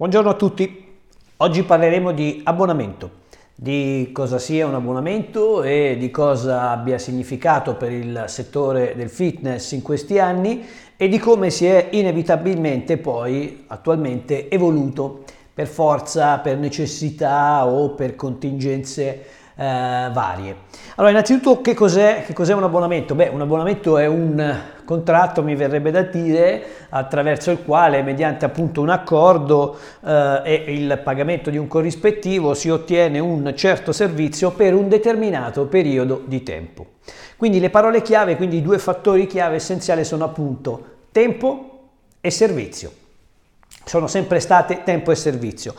Buongiorno a tutti, oggi parleremo di abbonamento, di cosa sia un abbonamento e di cosa abbia significato per il settore del fitness in questi anni e di come si è inevitabilmente poi attualmente evoluto per forza, per necessità o per contingenze eh, varie. Allora, innanzitutto che cos'è, che cos'è un abbonamento? Beh, un abbonamento è un contratto, mi verrebbe da dire, attraverso il quale, mediante appunto un accordo eh, e il pagamento di un corrispettivo, si ottiene un certo servizio per un determinato periodo di tempo. Quindi le parole chiave, quindi i due fattori chiave essenziali sono appunto tempo e servizio sono sempre state tempo e servizio.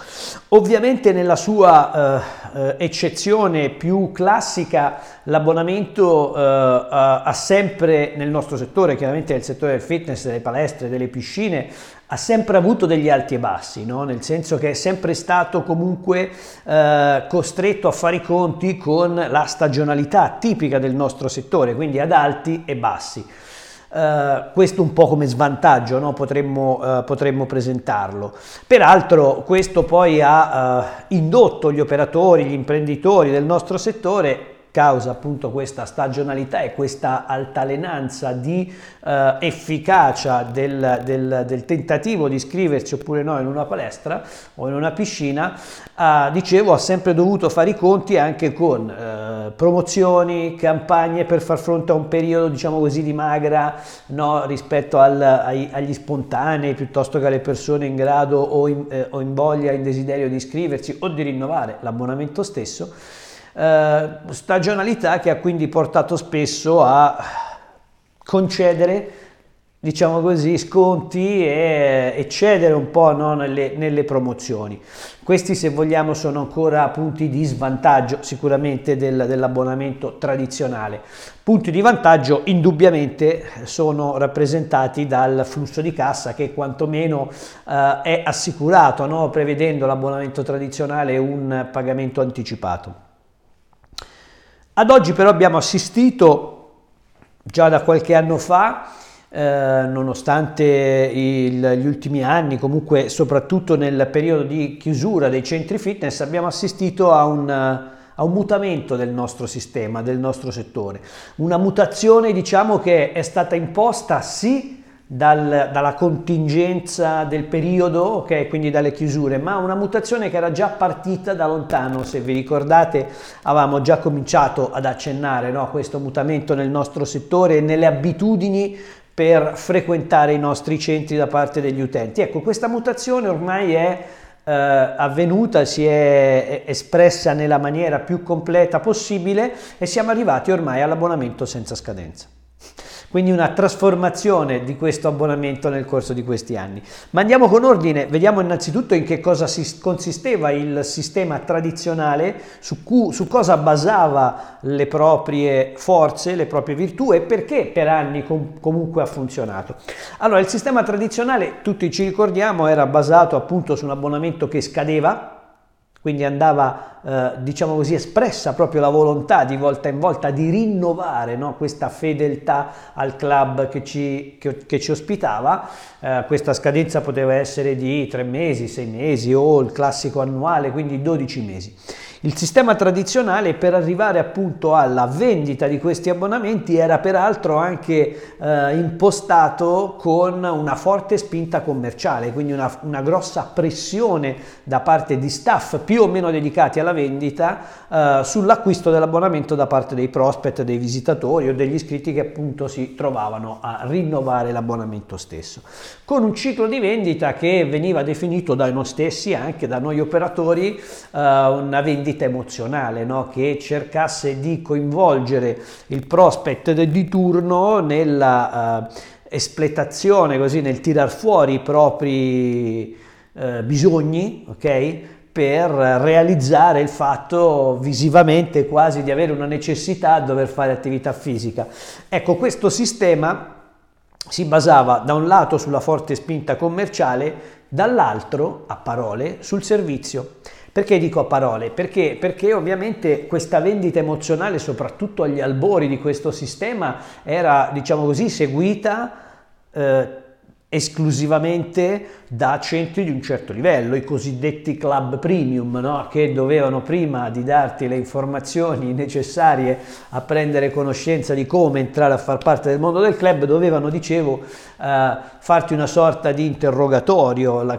Ovviamente nella sua eh, eccezione più classica l'abbonamento eh, ha sempre nel nostro settore, chiaramente nel settore del fitness, delle palestre, delle piscine, ha sempre avuto degli alti e bassi, no? nel senso che è sempre stato comunque eh, costretto a fare i conti con la stagionalità tipica del nostro settore, quindi ad alti e bassi. Uh, questo un po' come svantaggio no? potremmo, uh, potremmo, presentarlo. Peraltro questo poi ha uh, indotto gli operatori, gli imprenditori del nostro settore causa appunto questa stagionalità e questa altalenanza di eh, efficacia del, del, del, tentativo di iscriversi oppure no in una palestra o in una piscina, eh, dicevo ha sempre dovuto fare i conti anche con eh, promozioni, campagne per far fronte a un periodo diciamo così di magra no, rispetto al, ai, agli spontanei piuttosto che alle persone in grado o in, eh, o in voglia, in desiderio di iscriversi o di rinnovare l'abbonamento stesso eh, stagionalità che ha quindi portato spesso a concedere diciamo così, sconti e eccedere un po' no, nelle, nelle, promozioni. Questi, se vogliamo, sono ancora punti di svantaggio sicuramente del, dell'abbonamento tradizionale. Punti di vantaggio indubbiamente sono rappresentati dal flusso di cassa che quantomeno eh, è assicurato, no, prevedendo l'abbonamento tradizionale un pagamento anticipato. Ad oggi però abbiamo assistito già da qualche anno fa, eh, nonostante il, gli ultimi anni, comunque soprattutto nel periodo di chiusura dei centri fitness, abbiamo assistito a un, a un mutamento del nostro sistema, del nostro settore. Una mutazione diciamo che è stata imposta sì dal, dalla contingenza del periodo, ok, quindi dalle chiusure, ma una mutazione che era già partita da lontano, se vi ricordate avevamo già cominciato ad accennare no, questo mutamento nel nostro settore e nelle abitudini per frequentare i nostri centri da parte degli utenti. Ecco, questa mutazione ormai è eh, avvenuta, si è espressa nella maniera più completa possibile e siamo arrivati ormai all'abbonamento senza scadenza. Quindi una trasformazione di questo abbonamento nel corso di questi anni. Ma andiamo con ordine, vediamo innanzitutto in che cosa consisteva il sistema tradizionale, su, cui, su cosa basava le proprie forze, le proprie virtù e perché per anni com comunque ha funzionato. Allora, il sistema tradizionale, tutti ci ricordiamo, era basato appunto su un abbonamento che scadeva, quindi andava, eh, diciamo così, espressa proprio la volontà di volta in volta di rinnovare no? questa fedeltà al club che ci, che, che ci ospitava. Eh, questa scadenza poteva essere di tre mesi, sei mesi o il classico annuale, quindi 12 mesi. Il sistema tradizionale per arrivare appunto alla vendita di questi abbonamenti era peraltro anche eh, impostato con una forte spinta commerciale, quindi una, una, grossa pressione da parte di staff più o meno dedicati alla vendita eh, sull'acquisto dell'abbonamento da parte dei prospect, dei visitatori o degli iscritti che appunto si trovavano a rinnovare l'abbonamento stesso. Con un ciclo di vendita che veniva definito da noi stessi, anche da noi operatori, eh, una vendita vendita emozionale no? che cercasse di coinvolgere il prospect di turno nella uh, espletazione, così nel tirar fuori i propri uh, bisogni, ok? per realizzare il fatto visivamente quasi di avere una necessità di dover fare attività fisica. Ecco, questo sistema si basava da un lato sulla forte spinta commerciale, dall'altro, a parole, sul servizio. Perché dico a parole? Perché, perché, ovviamente questa vendita emozionale, soprattutto agli albori di questo sistema, era, diciamo così, seguita eh, esclusivamente da centri di un certo livello, i cosiddetti club premium, no? che dovevano prima di darti le informazioni necessarie a prendere conoscenza di come entrare a far parte del mondo del club, dovevano, dicevo, eh, farti una sorta di interrogatorio, il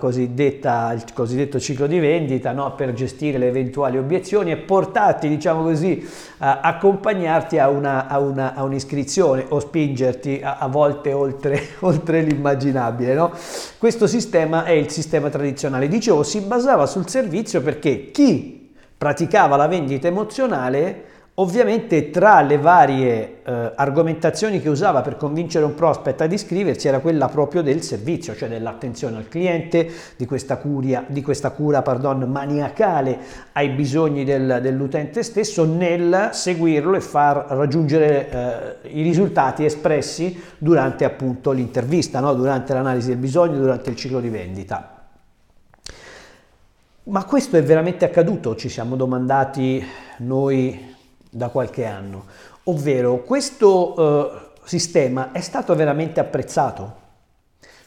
cosiddetto ciclo di vendita, no? per gestire le eventuali obiezioni e portarti, diciamo così, eh, accompagnarti a, una, a, una, a, un'iscrizione o spingerti a, a volte oltre, oltre l'immaginabile. No? Questo sistema è il sistema tradizionale. Dicevo, si basava sul servizio perché chi praticava la vendita emozionale Ovviamente tra le varie eh, argomentazioni che usava per convincere un prospect ad iscriversi era quella proprio del servizio, cioè dell'attenzione al cliente, di questa, curia, di questa cura pardon, maniacale ai bisogni del, dell'utente stesso nel seguirlo e far raggiungere eh, i risultati espressi durante appunto l'intervista, no? durante l'analisi del bisogno, durante il ciclo di vendita. Ma questo è veramente accaduto? Ci siamo domandati noi da qualche anno, ovvero questo eh, sistema è stato veramente apprezzato.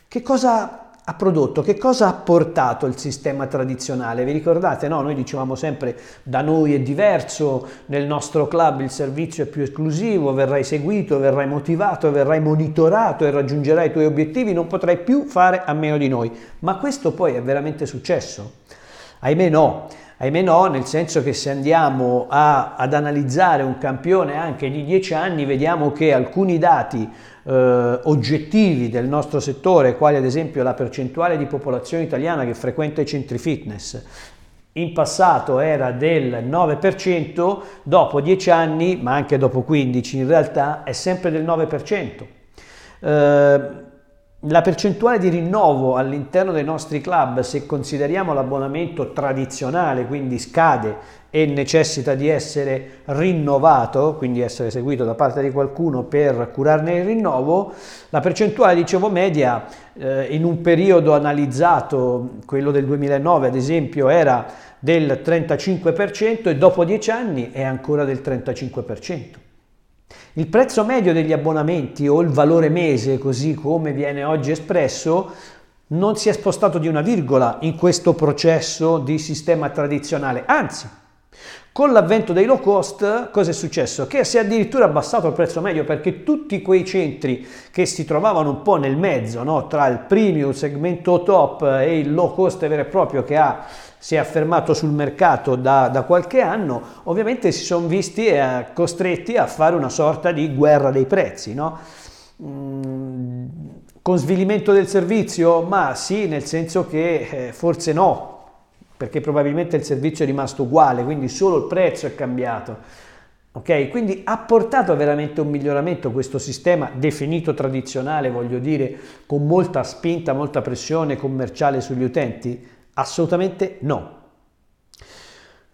Che cosa ha prodotto, che cosa ha portato il sistema tradizionale? Vi ricordate? No? Noi dicevamo sempre da noi è diverso, nel nostro club il servizio è più esclusivo, verrai seguito, verrai motivato, verrai monitorato e raggiungerai i tuoi obiettivi, non potrai più fare a meno di noi. Ma questo poi è veramente successo? Ahimè no. Ahimè no, nel senso che se andiamo a, ad analizzare un campione anche di 10 anni, vediamo che alcuni dati eh, oggettivi del nostro settore, quali ad esempio la percentuale di popolazione italiana che frequenta i centri fitness, in passato era del 9%, dopo 10 anni, ma anche dopo 15 in realtà, è sempre del 9%. Eh, la percentuale di rinnovo all'interno dei nostri club, se consideriamo l'abbonamento tradizionale, quindi scade e necessita di essere rinnovato, quindi essere seguito da parte di qualcuno per curarne il rinnovo, la percentuale, dicevo, media eh, in un periodo analizzato, quello del 2009 ad esempio, era del 35% e dopo 10 anni è ancora del 35%. Il prezzo medio degli abbonamenti o il valore mese, così come viene oggi espresso, non si è spostato di una virgola in questo processo di sistema tradizionale, anzi, con l'avvento dei low cost, cosa è successo? Che si è addirittura abbassato il prezzo medio perché tutti quei centri che si trovavano un po' nel mezzo, no? tra il premium, segmento top e il low cost vero e proprio che ha si è affermato sul mercato da, da qualche anno, ovviamente si sono visti eh, costretti a fare una sorta di guerra dei prezzi. No? Mm, con svilimento del servizio? Ma sì, nel senso che eh, forse no, perché probabilmente il servizio è rimasto uguale, quindi solo il prezzo è cambiato. Ok, quindi ha portato veramente un miglioramento questo sistema definito tradizionale, voglio dire, con molta spinta, molta pressione commerciale sugli utenti? Assolutamente no.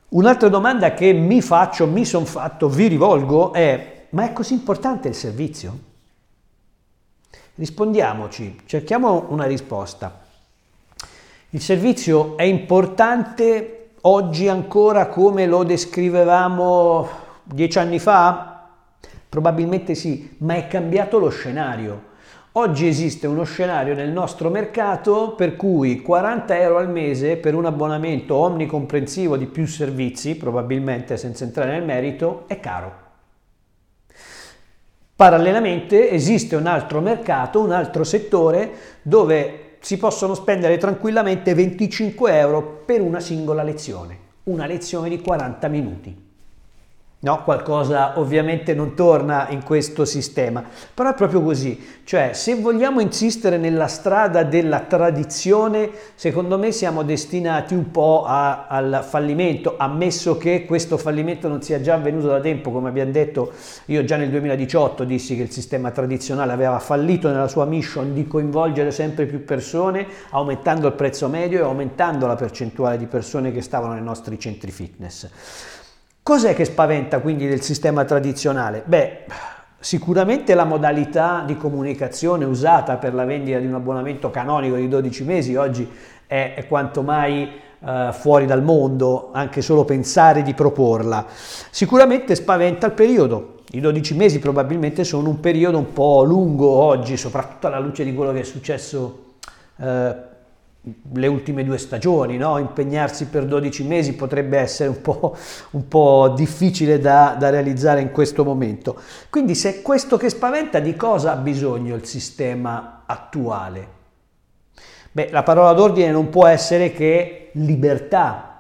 Un'altra domanda che mi faccio, mi sono fatto, vi rivolgo è, ma è così importante il servizio? Rispondiamoci, cerchiamo una risposta. Il servizio è importante oggi ancora come lo descrivevamo dieci anni fa? Probabilmente sì, ma è cambiato lo scenario. Oggi esiste uno scenario nel nostro mercato per cui 40 euro al mese per un abbonamento omnicomprensivo di più servizi, probabilmente senza entrare nel merito, è caro. Parallelamente esiste un altro mercato, un altro settore dove si possono spendere tranquillamente 25 euro per una singola lezione, una lezione di 40 minuti. No, qualcosa ovviamente non torna in questo sistema, però è proprio così, cioè se vogliamo insistere nella strada della tradizione, secondo me siamo destinati un po' a, al fallimento, ammesso che questo fallimento non sia già avvenuto da tempo, come abbiamo detto, io già nel 2018 dissi che il sistema tradizionale aveva fallito nella sua mission di coinvolgere sempre più persone, aumentando il prezzo medio e aumentando la percentuale di persone che stavano nei nostri centri fitness. Cos'è che spaventa quindi del sistema tradizionale? Beh, sicuramente la modalità di comunicazione usata per la vendita di un abbonamento canonico di 12 mesi oggi è, quanto mai eh, fuori dal mondo, anche solo pensare di proporla. Sicuramente spaventa il periodo. I 12 mesi probabilmente sono un periodo un po' lungo oggi, soprattutto alla luce di quello che è successo eh, le ultime due stagioni, no? impegnarsi per 12 mesi potrebbe essere un po', un po difficile da, da, realizzare in questo momento. Quindi se è questo che spaventa, di cosa ha bisogno il sistema attuale? Beh, la parola d'ordine non può essere che libertà.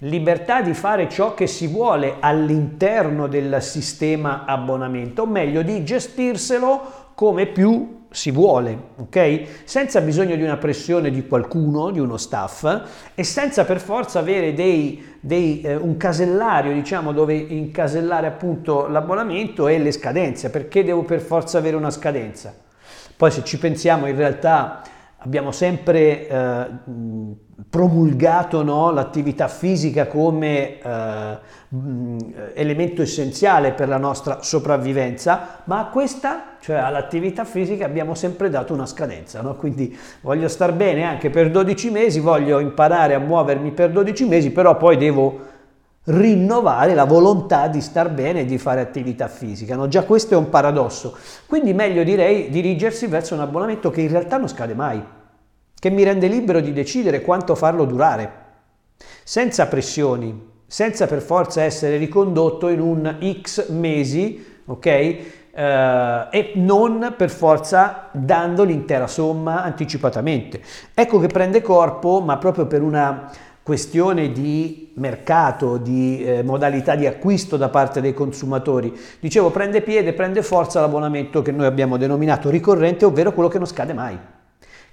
Libertà di fare ciò che si vuole all'interno del sistema abbonamento, o meglio di gestirselo come più si vuole, ok? Senza bisogno di una pressione di qualcuno, di uno staff e senza per forza avere dei, dei, eh, un casellario, diciamo, dove incasellare appunto l'abbonamento e le scadenze. Perché devo per forza avere una scadenza? Poi se ci pensiamo in realtà abbiamo sempre eh, promulgato no, l'attività fisica come eh, elemento essenziale per la nostra sopravvivenza, ma a questa, cioè all'attività fisica, abbiamo sempre dato una scadenza. No? Quindi voglio star bene anche per 12 mesi, voglio imparare a muovermi per 12 mesi, però poi devo rinnovare la volontà di star bene e di fare attività fisica. No? Già questo è un paradosso. Quindi meglio direi dirigersi verso un abbonamento che in realtà non scade mai, che mi rende libero di decidere quanto farlo durare, senza pressioni, senza per forza essere ricondotto in un X mesi, ok? Uh, e non per forza dando l'intera somma anticipatamente. Ecco che prende corpo, ma proprio per una questione di mercato, di eh, modalità di acquisto da parte dei consumatori. Dicevo, prende piede, prende forza l'abbonamento che noi abbiamo denominato ricorrente, ovvero quello che non scade mai,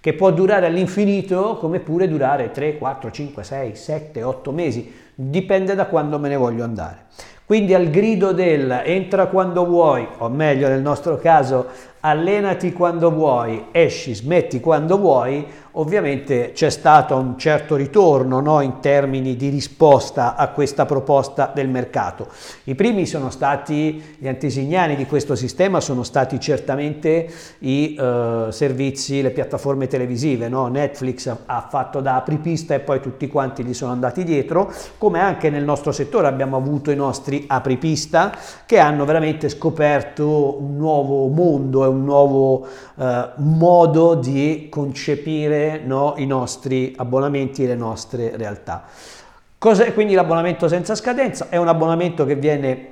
che può durare all'infinito come pure durare 3, 4, 5, 6, 7, 8 mesi, dipende da quando me ne voglio andare. Quindi al grido del entra quando vuoi, o meglio nel nostro caso allenati quando vuoi, esci, smetti quando vuoi, ovviamente c'è stato un certo ritorno no, in termini di risposta a questa proposta del mercato. I primi sono stati, gli antesignani di questo sistema sono stati certamente i eh, servizi, le piattaforme televisive, no? Netflix ha, fatto da apripista e poi tutti quanti gli sono andati dietro, come anche nel nostro settore abbiamo avuto i nostri apripista che hanno veramente scoperto un nuovo mondo un nuovo eh, modo di concepire no, i nostri abbonamenti e le nostre realtà. Cos'è quindi l'abbonamento senza scadenza? È un abbonamento che viene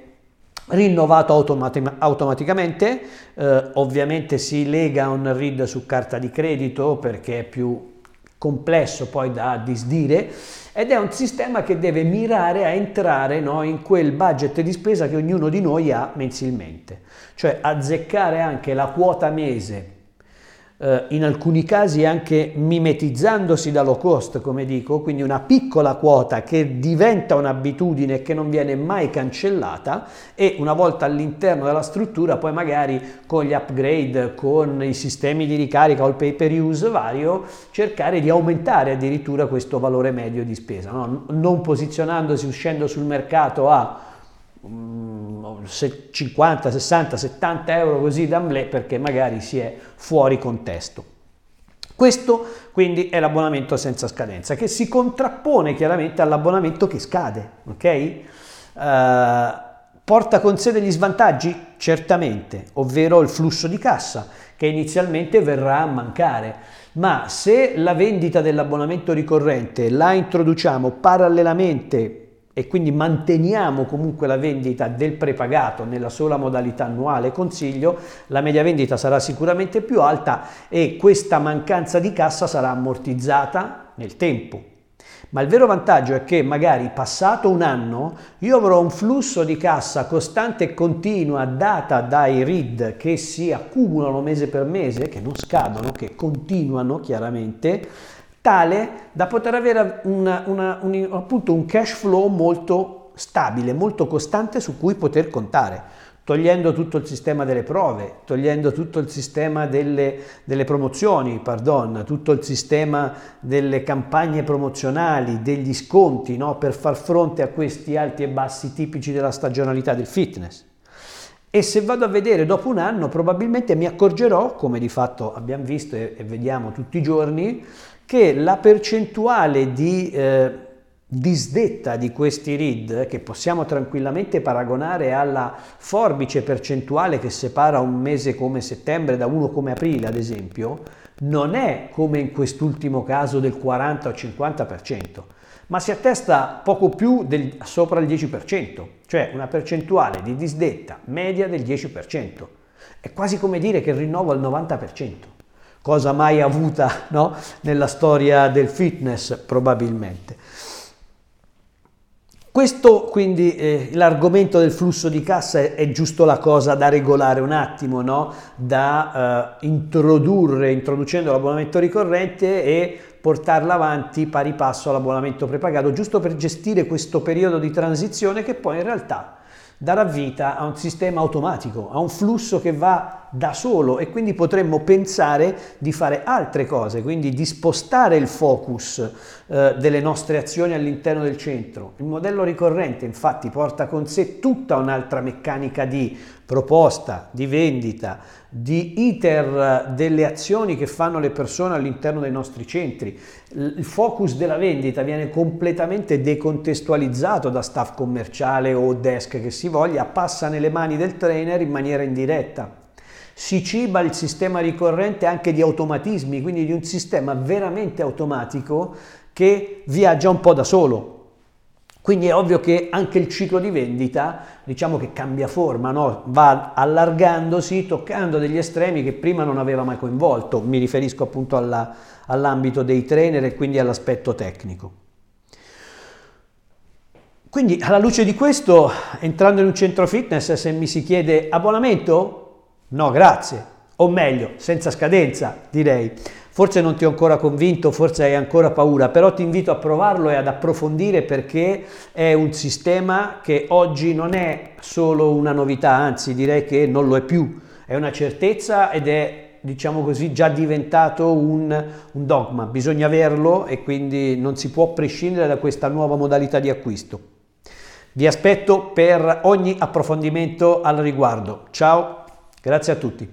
rinnovato automatic- automaticamente, eh, ovviamente si lega a un RID su carta di credito perché è più complesso poi da disdire ed è un sistema che deve mirare a entrare no, in quel budget di spesa che ognuno di noi ha mensilmente, cioè azzeccare anche la quota mese eh, in alcuni casi anche mimetizzandosi da low cost, come dico, quindi una piccola quota che diventa un'abitudine che non viene mai cancellata e una volta all'interno della struttura poi magari con gli upgrade, con i sistemi di ricarica o il pay per use vario, cercare di aumentare addirittura questo valore medio di spesa, no? non posizionandosi uscendo sul mercato a 50, 60, 70 euro così d'amblè perché magari si è fuori contesto. Questo quindi è l'abbonamento senza scadenza che si contrappone chiaramente all'abbonamento che scade, ok? Uh, porta con sé degli svantaggi? Certamente, ovvero il flusso di cassa che inizialmente verrà a mancare. Ma se la vendita dell'abbonamento ricorrente la introduciamo parallelamente e quindi manteniamo comunque la vendita del prepagato nella sola modalità annuale consiglio, la media vendita sarà sicuramente più alta e questa mancanza di cassa sarà ammortizzata nel tempo. Ma il vero vantaggio è che magari passato un anno io avrò un flusso di cassa costante e continua data dai RID che si accumulano mese per mese, che non scadono, che continuano chiaramente, tale da poter avere una, una, un, appunto un cash flow molto stabile, molto costante su cui poter contare, togliendo tutto il sistema delle prove, togliendo tutto il sistema delle, delle promozioni, pardon, tutto il sistema delle campagne promozionali, degli sconti, no? per far fronte a questi alti e bassi tipici della stagionalità del fitness. E se vado a vedere dopo un anno, probabilmente mi accorgerò, come di fatto abbiamo visto e, e vediamo tutti i giorni, che la percentuale di eh, disdetta di questi read, che possiamo tranquillamente paragonare alla forbice percentuale che separa un mese come settembre da uno come aprile, ad esempio, non è come in quest'ultimo caso del 40 o 50%, ma si attesta poco più del, sopra il 10%, cioè una percentuale di disdetta media del 10%. È quasi come dire che il rinnovo al 90% cosa mai avuta no? nella storia del fitness probabilmente. Questo quindi eh, l'argomento del flusso di cassa è, è, giusto la cosa da regolare un attimo, no? da eh, introdurre introducendo l'abbonamento ricorrente e portarla avanti pari passo all'abbonamento prepagato, giusto per gestire questo periodo di transizione che poi in realtà darà vita a un sistema automatico, a un flusso che va da solo e quindi potremmo pensare di fare altre cose, quindi di spostare il focus eh, delle nostre azioni all'interno del centro. Il modello ricorrente infatti porta con sé tutta un'altra meccanica di proposta, di vendita, di iter delle azioni che fanno le persone all'interno dei nostri centri. Il focus della vendita viene completamente decontestualizzato da staff commerciale o desk che si voglia, passa nelle mani del trainer in maniera indiretta. Si ciba il sistema ricorrente anche di automatismi, quindi di un sistema veramente automatico che viaggia un po' da solo, quindi è ovvio che anche il ciclo di vendita, diciamo che cambia forma, no? va allargandosi, toccando degli estremi che prima non aveva mai coinvolto. Mi riferisco appunto alla, all'ambito dei trainer e quindi all'aspetto tecnico. Quindi alla luce di questo, entrando in un centro fitness, se mi si chiede abbonamento, no grazie, o meglio, senza scadenza direi. Forse non ti ho ancora convinto, forse hai ancora paura, però ti invito a provarlo e ad approfondire perché è un sistema che oggi non è solo una novità, anzi direi che non lo è più, è una certezza ed è diciamo così, già diventato un, un, dogma, bisogna averlo e quindi non si può prescindere da questa nuova modalità di acquisto. Vi aspetto per ogni approfondimento al riguardo. Ciao, grazie a tutti.